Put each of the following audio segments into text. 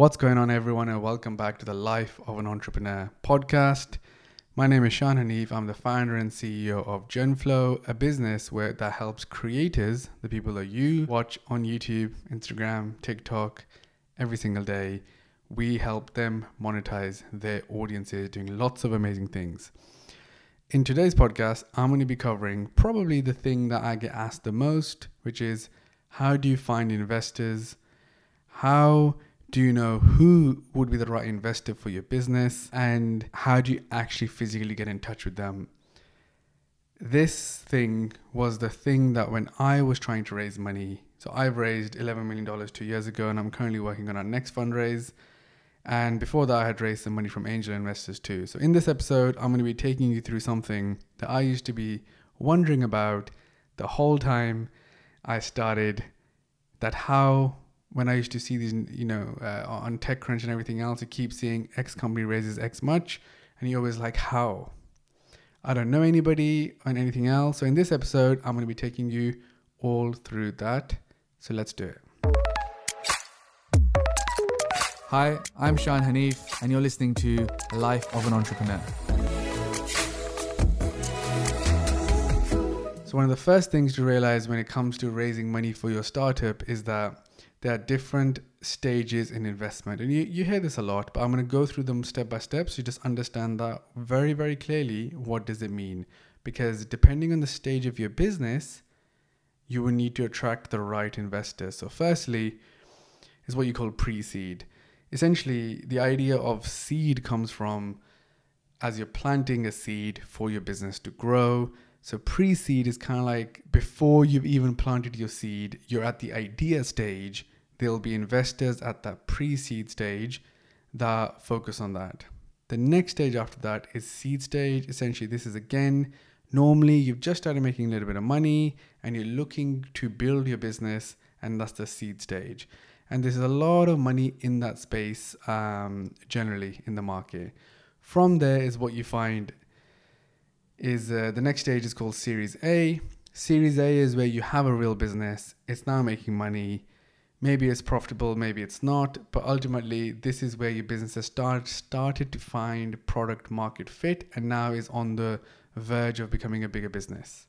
What's going on, everyone, and welcome back to the Life of an Entrepreneur podcast. My name is Sean Hanif. I'm the founder and CEO of Genflow, a business where that helps creators, the people that you watch on YouTube, Instagram, TikTok, every single day. We help them monetize their audiences, doing lots of amazing things. In today's podcast, I'm going to be covering probably the thing that I get asked the most, which is how do you find investors? How do you know who would be the right investor for your business? And how do you actually physically get in touch with them? This thing was the thing that when I was trying to raise money, so I've raised $11 million two years ago, and I'm currently working on our next fundraise. And before that, I had raised some money from angel investors too. So, in this episode, I'm going to be taking you through something that I used to be wondering about the whole time I started that how when I used to see these, you know, uh, on TechCrunch and everything else, you keep seeing X company raises X much, and you're always like, how? I don't know anybody on anything else. So in this episode, I'm going to be taking you all through that. So let's do it. Hi, I'm Sean Hanif, and you're listening to Life of an Entrepreneur. So, one of the first things to realize when it comes to raising money for your startup is that there are different stages in investment. And you, you hear this a lot, but I'm going to go through them step by step so you just understand that very, very clearly. What does it mean? Because depending on the stage of your business, you will need to attract the right investors. So, firstly, is what you call pre seed. Essentially, the idea of seed comes from as you're planting a seed for your business to grow so pre seed is kind of like before you've even planted your seed, you're at the idea stage. There'll be investors at that pre seed stage that focus on that. The next stage after that is seed stage. Essentially, this is again, normally you've just started making a little bit of money and you're looking to build your business, and that's the seed stage. And there's a lot of money in that space um, generally in the market. From there is what you find is uh, the next stage is called Series A. Series A is where you have a real business. It's now making money. Maybe it's profitable, maybe it's not, but ultimately this is where your business has start, started to find product market fit and now is on the verge of becoming a bigger business.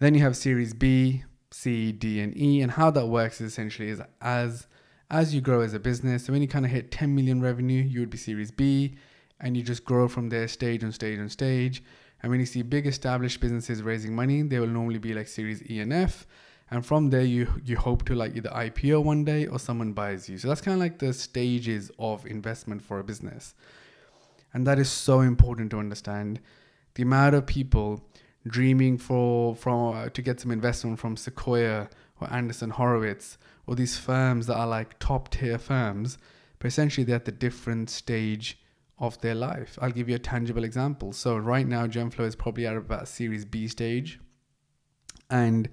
Then you have Series B, C, D, and E, and how that works essentially is as as you grow as a business. So when you kind of hit 10 million revenue, you would be Series B and you just grow from there stage on stage on stage. And when you see big established businesses raising money, they will normally be like Series E and F. And from there, you you hope to like either IPO one day or someone buys you. So that's kind of like the stages of investment for a business. And that is so important to understand. The amount of people dreaming for from uh, to get some investment from Sequoia or Andreessen Horowitz or these firms that are like top tier firms, but essentially they're at the different stage of their life. I'll give you a tangible example. So right now, Genflow is probably at about Series B stage, and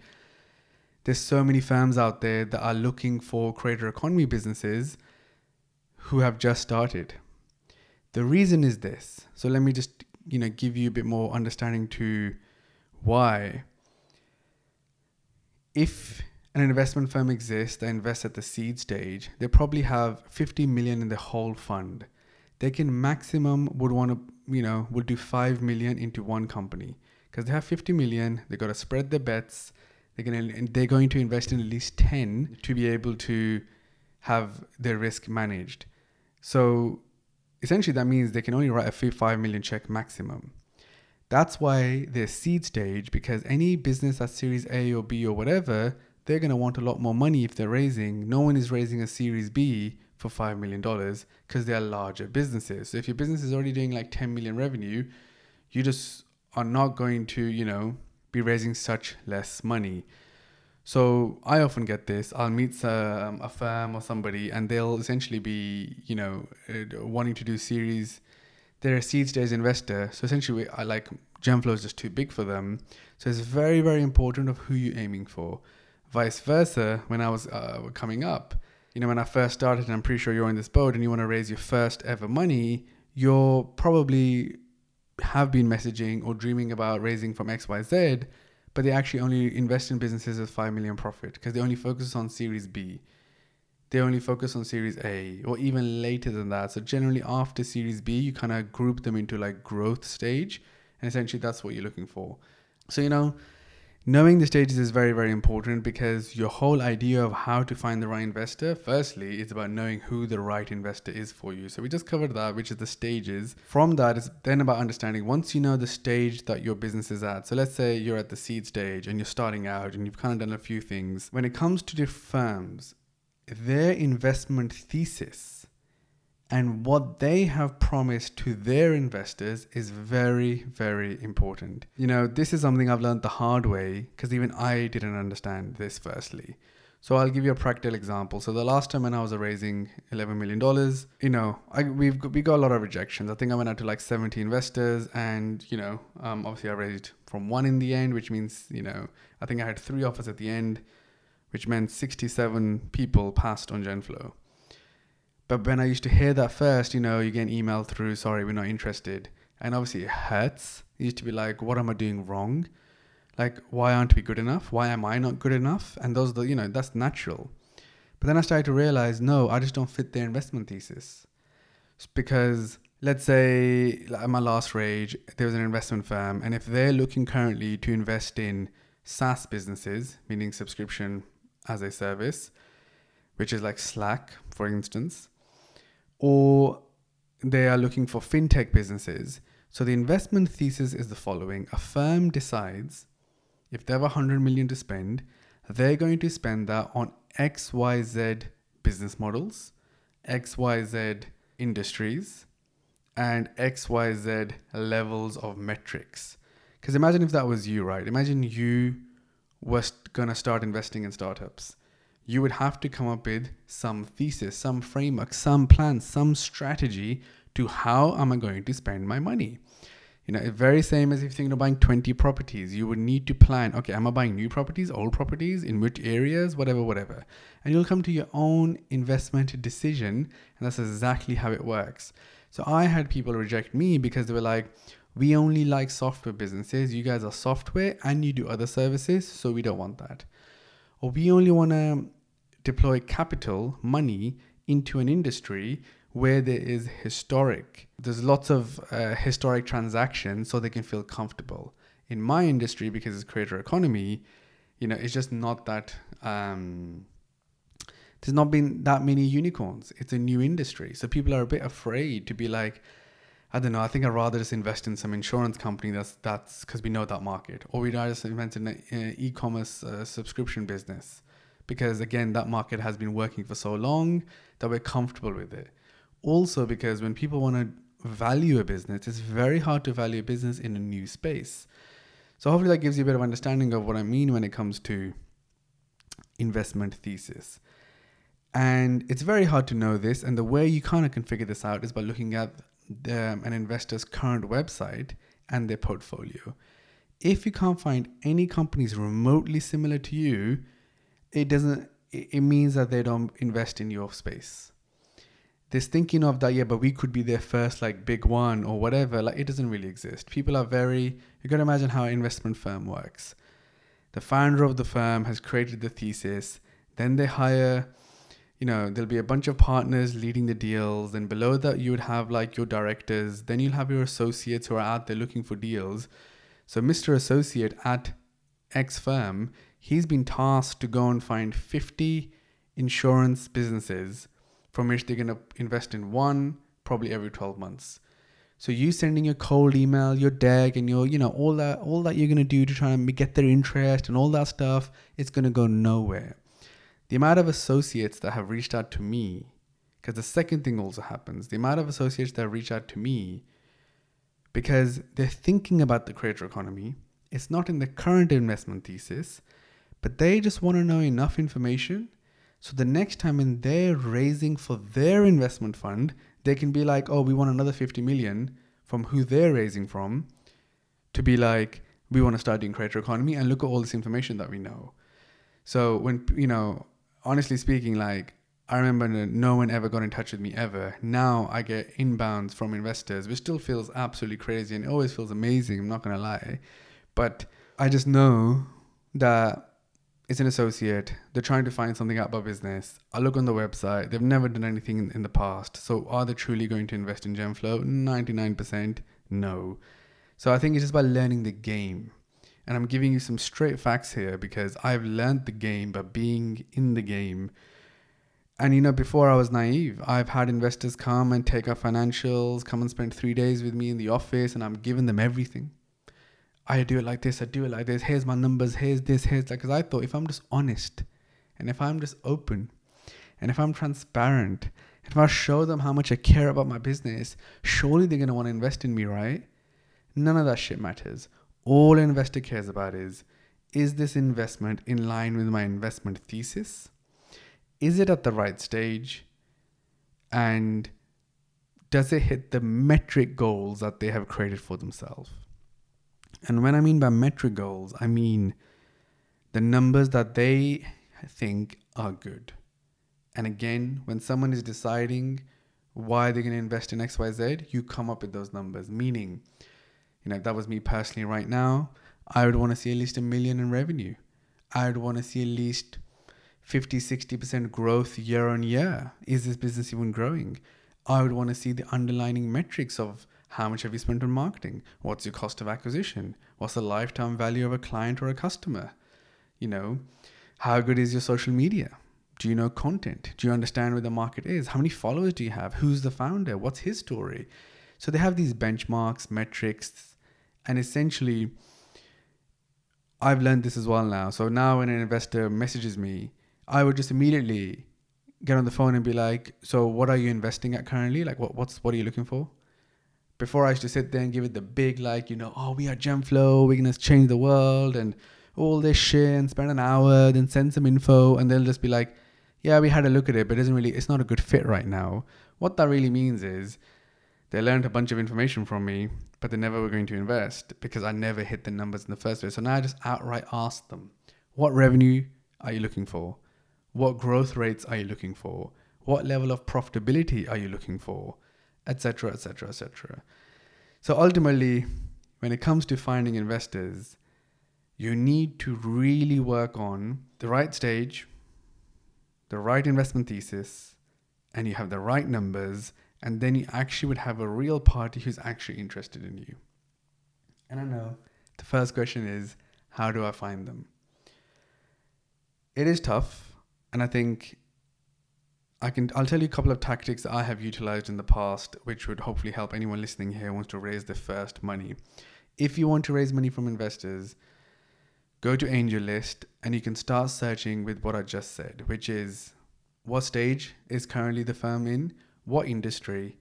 there's so many firms out there that are looking for creator economy businesses who have just started. The reason is this. So let me just you know give you a bit more understanding to why. If an investment firm exists they invest at the seed stage, they probably have 50 million in the whole fund they can maximum would want to you know would do 5 million into one company. Because they have 50 million they got to spread their bets they're going to they're going to invest in at least 10 to be able to have their risk managed. So essentially that means they can only write a 5 million check maximum. That's why they're seed stage because any business at series a or b or whatever they're going to want a lot more money if they're raising. No one is raising a series b for $5 million because they are larger businesses. So if your business is already doing like 10 million revenue, you just are not going to, you know, be raising such less money. So I often get this. I'll meet um, a firm or somebody, and they'll essentially be, you know, uh, wanting to do series. They're a seed stage investor, so essentially, I like Genflow is just too big for them. So it's very, very important of who you're aiming for. Vice versa, when I was uh, coming up, you know, when I first started, and I'm pretty sure you're in this boat and you want to raise your first ever money, you're probably have been messaging or dreaming about raising from XYZ, but they actually only invest in businesses with 5 million profit because they only focus on Series B. they only focus on Series A or even later than that. So generally after Series B, you kind of group them into like growth stage, and essentially that's what you're looking for. So you know, knowing the stages is very very important because your whole idea of how to find the right investor, firstly, is about knowing who the right investor is for you. So we just covered that, which is the stages. From that, it's then about understanding once you know the stage that your business is at. So let's say you're at the seed stage and you're starting out and you've kind of done a few things. When it comes to the firms their investment thesis and what they have promised to their investors is very, very important. You know, this is something I've learned the hard way because even I didn't understand this firstly. So I'll give you a practical example. So the last time when I was raising $11 million, you know, I, we've we got a lot of rejections. I think I went out to like 70 investors and, you know, um, obviously I raised from one in the end, which means, you know, I think I had three offers at the end which meant 67 people passed on Genflow. But when I used to hear that first, you know, you get an email through, sorry, we're not interested. And obviously it hurts. It used to be like, what am I doing wrong? Like, why aren't we good enough? Why am I not good enough? And those, the, you know, that's natural. But then I started to realize, no, I just don't fit their investment thesis. It's because let's say at my last rage, there was an investment firm, and if they're looking currently to invest in SaaS businesses, meaning subscription as a service, which is like Slack, for instance, or they are looking for fintech businesses. So the investment thesis is the following a firm decides if they have 100 million to spend, they're going to spend that on XYZ business models, XYZ industries, and XYZ levels of metrics. Because imagine if that was you, right? Imagine you were going to start investing in startups, you would have to come up with some thesis, some framework, some plan, some strategy to how am I going to spend my money. You know, very same as if you're thinking of buying 20 properties, you would need to plan, okay, am I buying new properties, old properties, in which areas, whatever, whatever. And you'll come to your own investment decision, and that's exactly how it works. So I had people reject me because they were like, we only like software businesses. You guys are software and you do other services, so we don't want that. Or we only want to deploy capital, money into an industry where there is historic. There's lots of uh, historic transactions so they can feel comfortable. In my industry, because it's creator economy, you know, it's just not that. Um, there's not been that many unicorns. It's a new industry, so people are a bit afraid to be like, I don't know. I think I'd rather just invest in some insurance company that's that's because we know that market, or we'd rather just invest in an e-commerce uh, subscription business because again, that market has been working for so long that we're comfortable with it. Also, because when people want to value a business, it's very hard to value a business in a new space. So hopefully that gives you a bit of understanding of what I mean when it comes to investment thesis. And it's very hard to know this. And the way you kind of can figure this out is by looking at the, an investor's current website and their portfolio. If you can't find any companies remotely similar to you, it doesn't. It means that they don't invest in your space. This thinking of that, yeah, but we could be their first like big one or whatever. Like it doesn't really exist. People are very. You got to imagine how an investment firm works. The founder of the firm has created the thesis. Then they hire you know there'll be a bunch of partners leading the deals and below that you would have like your directors then you'll have your associates who are out there looking for deals. So mr associate at x firm he's been tasked to go and find 50 insurance businesses from which they're going to invest in one probably every 12 months. So you sending your cold email your deck and your you know all that all that you're going to do to try and get their interest and all that stuff it's going to go nowhere the amount of associates that have reached out to me, because the second thing also happens, the amount of associates that reach out to me because they're thinking about the creator economy, it's not in the current investment thesis, but they just want to know enough information so the next time when they're raising for their investment fund, they can be like, oh, we want another 50 million from who they're raising from to be like, we want to start doing creator economy and look at all this information that we know. So when, you know, honestly speaking, like I remember no one ever got in touch with me ever. Now I get inbounds from investors, which still feels absolutely crazy and it always feels amazing. I'm not gonna lie, but I just know that it's an associate. They're trying to find something out about business. I look on the website. They've never done anything in, in the past. So are they truly going to invest in Genflow? 99% no. So I think it's just by learning the game. And I'm giving you some straight facts here because I've learned the game by being in the game. And you know, before I was naive, I've had investors come and take our financials, come and spend three days with me in the office, and I'm giving them everything. I do it like this, I do it like this, here's my numbers, here's this, here's that. Because I thought if I'm just honest and if I'm just open and if I'm transparent, if I show them how much I care about my business, surely they're going to want to invest in me, right? None of that shit matters. All investor cares about is is this investment in line with my investment thesis? Is it at the right stage? And does it hit the metric goals that they have created for themselves? And when I mean by metric goals, I mean the numbers that they think are good. And again, when someone is deciding why they're going to invest in XYZ, you come up with those numbers. Meaning, you know, if that was me personally right now, I would want to see at least a million in revenue. I would want to see at least 50, 60% growth year on year. Is this business even growing? I would want to see the underlying metrics of how much have you spent on marketing? What's your cost of acquisition? What's the lifetime value of a client or a customer? You know, how good is your social media? Do you know content? Do you understand where the market is? How many followers do you have? Who's the founder? What's his story? So they have these benchmarks, metrics, and essentially, I've learned this as well now. So now when an investor messages me, I would just immediately get on the phone and be like, "So what are you investing at currently? Like, what what's what are you looking for?" before I used to sit there and give it the big, like, you know, oh, we are Genflow, we're to change the world and all this shit and spend an hour, then send some info, and they'll just be like, yeah, we had a look at it, but it isn't really, it's not a good fit right now. What that really means is they learned a bunch of information from me, but they never were going to invest because I never hit the numbers in the first place. So now I just outright ask them, what revenue are you looking for? What growth rates are you looking for? What level of profitability are you looking for? etc., etc., etc. So ultimately, when it comes to finding investors, you need to really work on the right stage, the right investment thesis, and you have the right numbers, and then you actually would have a real party who's actually interested in you. And I know the first question is how do I find them? It is tough, and I think I can I'll tell you a couple of tactics that I have utilized in the past which would hopefully help anyone listening here wants to raise their first money. If you want to raise money from investors, go to AngelList and you can start searching with what I just said, which is what stage is currently the firm in, what industry,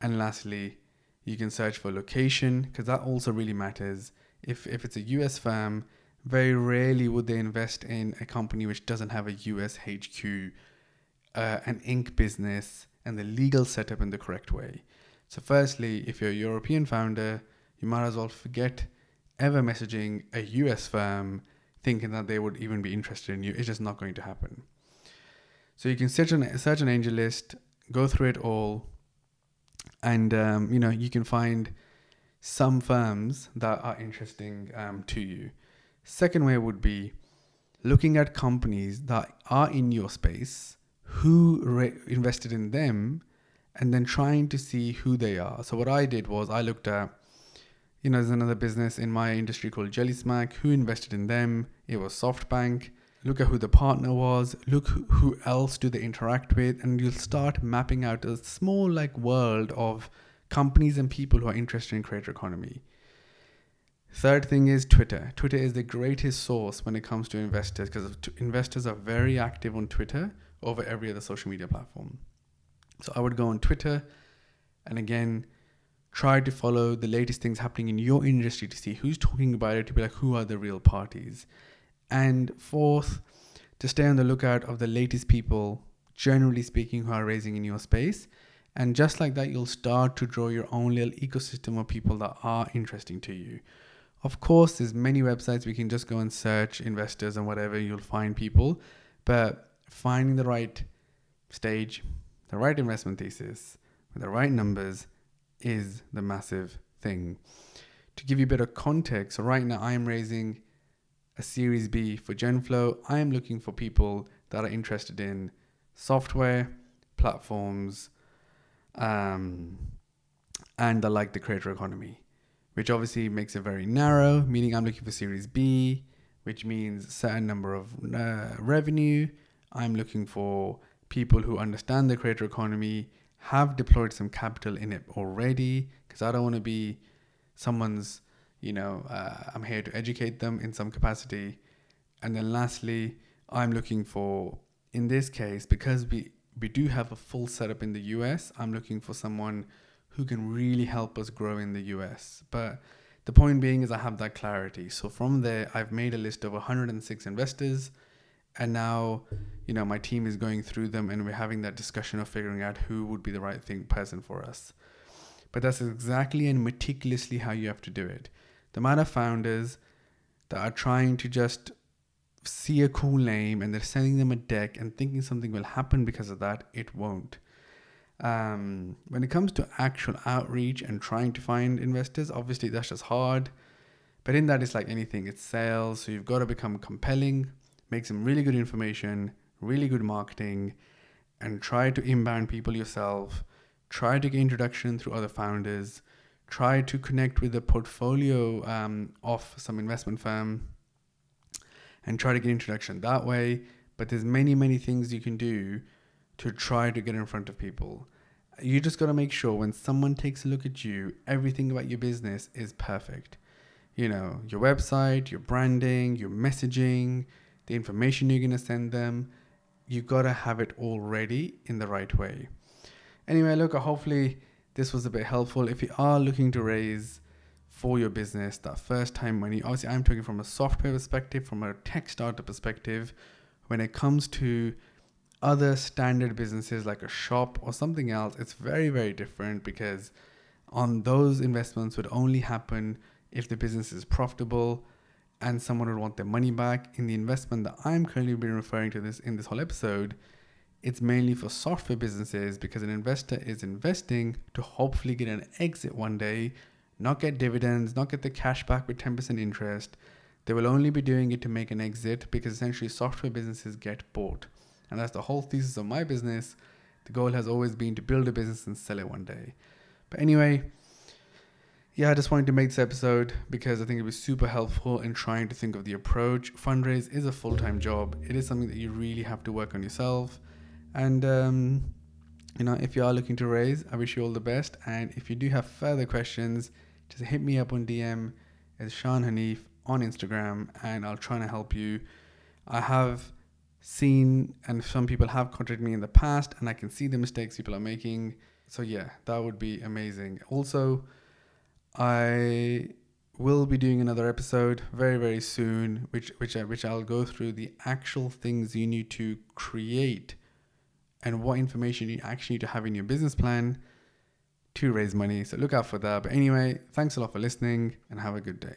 and lastly, you can search for location because that also really matters. If if it's a US firm, very rarely would they invest in a company which doesn't have a US HQ uh, an Inc. business and the legal setup in the correct way. So, firstly, if you're a European founder, you might as well forget ever messaging a US firm thinking that they would even be interested in you. It's just not going to happen. So, you can search an, search an AngelList, go through it all, and um, you know you can find some firms that are interesting um, to you. Second way would be looking at companies that are in your space who re- invested in them and then trying to see who they are. So what I did was I looked at, you know, there's another business in my industry called Jellysmack. Who invested in them? It was SoftBank. Look at who the partner was. Look who else do they interact with, and you'll start mapping out a small like world of companies and people who are interested in creator economy. Third thing is Twitter. Twitter is the greatest source when it comes to investors because investors are very active on Twitter over every other social media platform. So I would go on Twitter and again try to follow the latest things happening in your industry to see who's talking about it, to be like, who are the real parties. And fourth, to stay on the lookout of the latest people, generally speaking, who are raising in your space. And just like that, you'll start to draw your own little ecosystem of people that are interesting to you. Of course, there's many websites we can just go and search investors and whatever, you'll find people. But finding the right stage, the right investment thesis, with the right numbers is the massive thing. To give you a bit of context, right now I am raising a Series B for Genflow. I am looking for people that are interested in software, platforms, um, and that like the creator economy, which obviously makes it very narrow, meaning I'm looking for Series B, which means certain number of uh, revenue. I'm looking for people who understand the creator economy, have deployed some capital in it already, because I don't want to be someone's, you know, uh, I'm here to educate them in some capacity. And then lastly, I'm looking for, in this case, because we, we do have a full setup in the US, I'm looking for someone who can really help us grow in the US. But the point being is I have that clarity. So from there, I've made a list of 106 investors and now you know my team is going through them and we're having that discussion of figuring out who would be the right thing person for us but that's exactly and meticulously how you have to do it the amount of founders that are trying to just see a cool name and they're sending them a deck and thinking something will happen because of that it won't um, when it comes to actual outreach and trying to find investors obviously that's just hard but in that it's like anything it's sales so you've got to become compelling make some really good information, really good marketing, and try to inbound people yourself. Try to get introduction through other founders. Try to connect with a portfolio um, of some investment firm and try to get introduction that way. But there's many, many things you can do to try to get in front of people. You just got to make sure when someone takes a look at you, everything about your business is perfect. You know, your website, your branding, your messaging, the information you're going to send them. You got to have it all ready in the right way. Anyway, look, hopefully this was a bit helpful. If you are looking to raise for your business that first time money, obviously, I'm talking from a software perspective, from a tech startup perspective. When it comes to other standard businesses like a shop or something else, it's very, very different because on those investments would only happen if the business is profitable and someone would want their money back. In the investment that I'm currently been referring to this in this whole episode, it's mainly for software businesses because an investor is investing to hopefully get an exit one day, not get dividends, not get the cash back with 10% interest. They will only be doing it to make an exit because essentially software businesses get bought. And that's the whole thesis of my business. The goal has always been to build a business and sell it one day. But anyway, yeah, I just wanted to make this episode because I think it was super helpful in trying to think of the approach. Fundraise is a full time job, it is something that you really have to work on yourself. And, um, you know, if you are looking to raise, I wish you all the best. And if you do have further questions, just hit me up on DM as Sean Hanif on Instagram and I'll try to help you. I have seen and some people have contacted me in the past and I can see the mistakes people are making. So, yeah, that would be amazing. Also, I will be doing another episode very very soon, which which I, which I'll go through the actual things you need to create and what information you actually need to have in your business plan to raise money. So look out for that. But anyway, thanks a lot for listening and have a good day.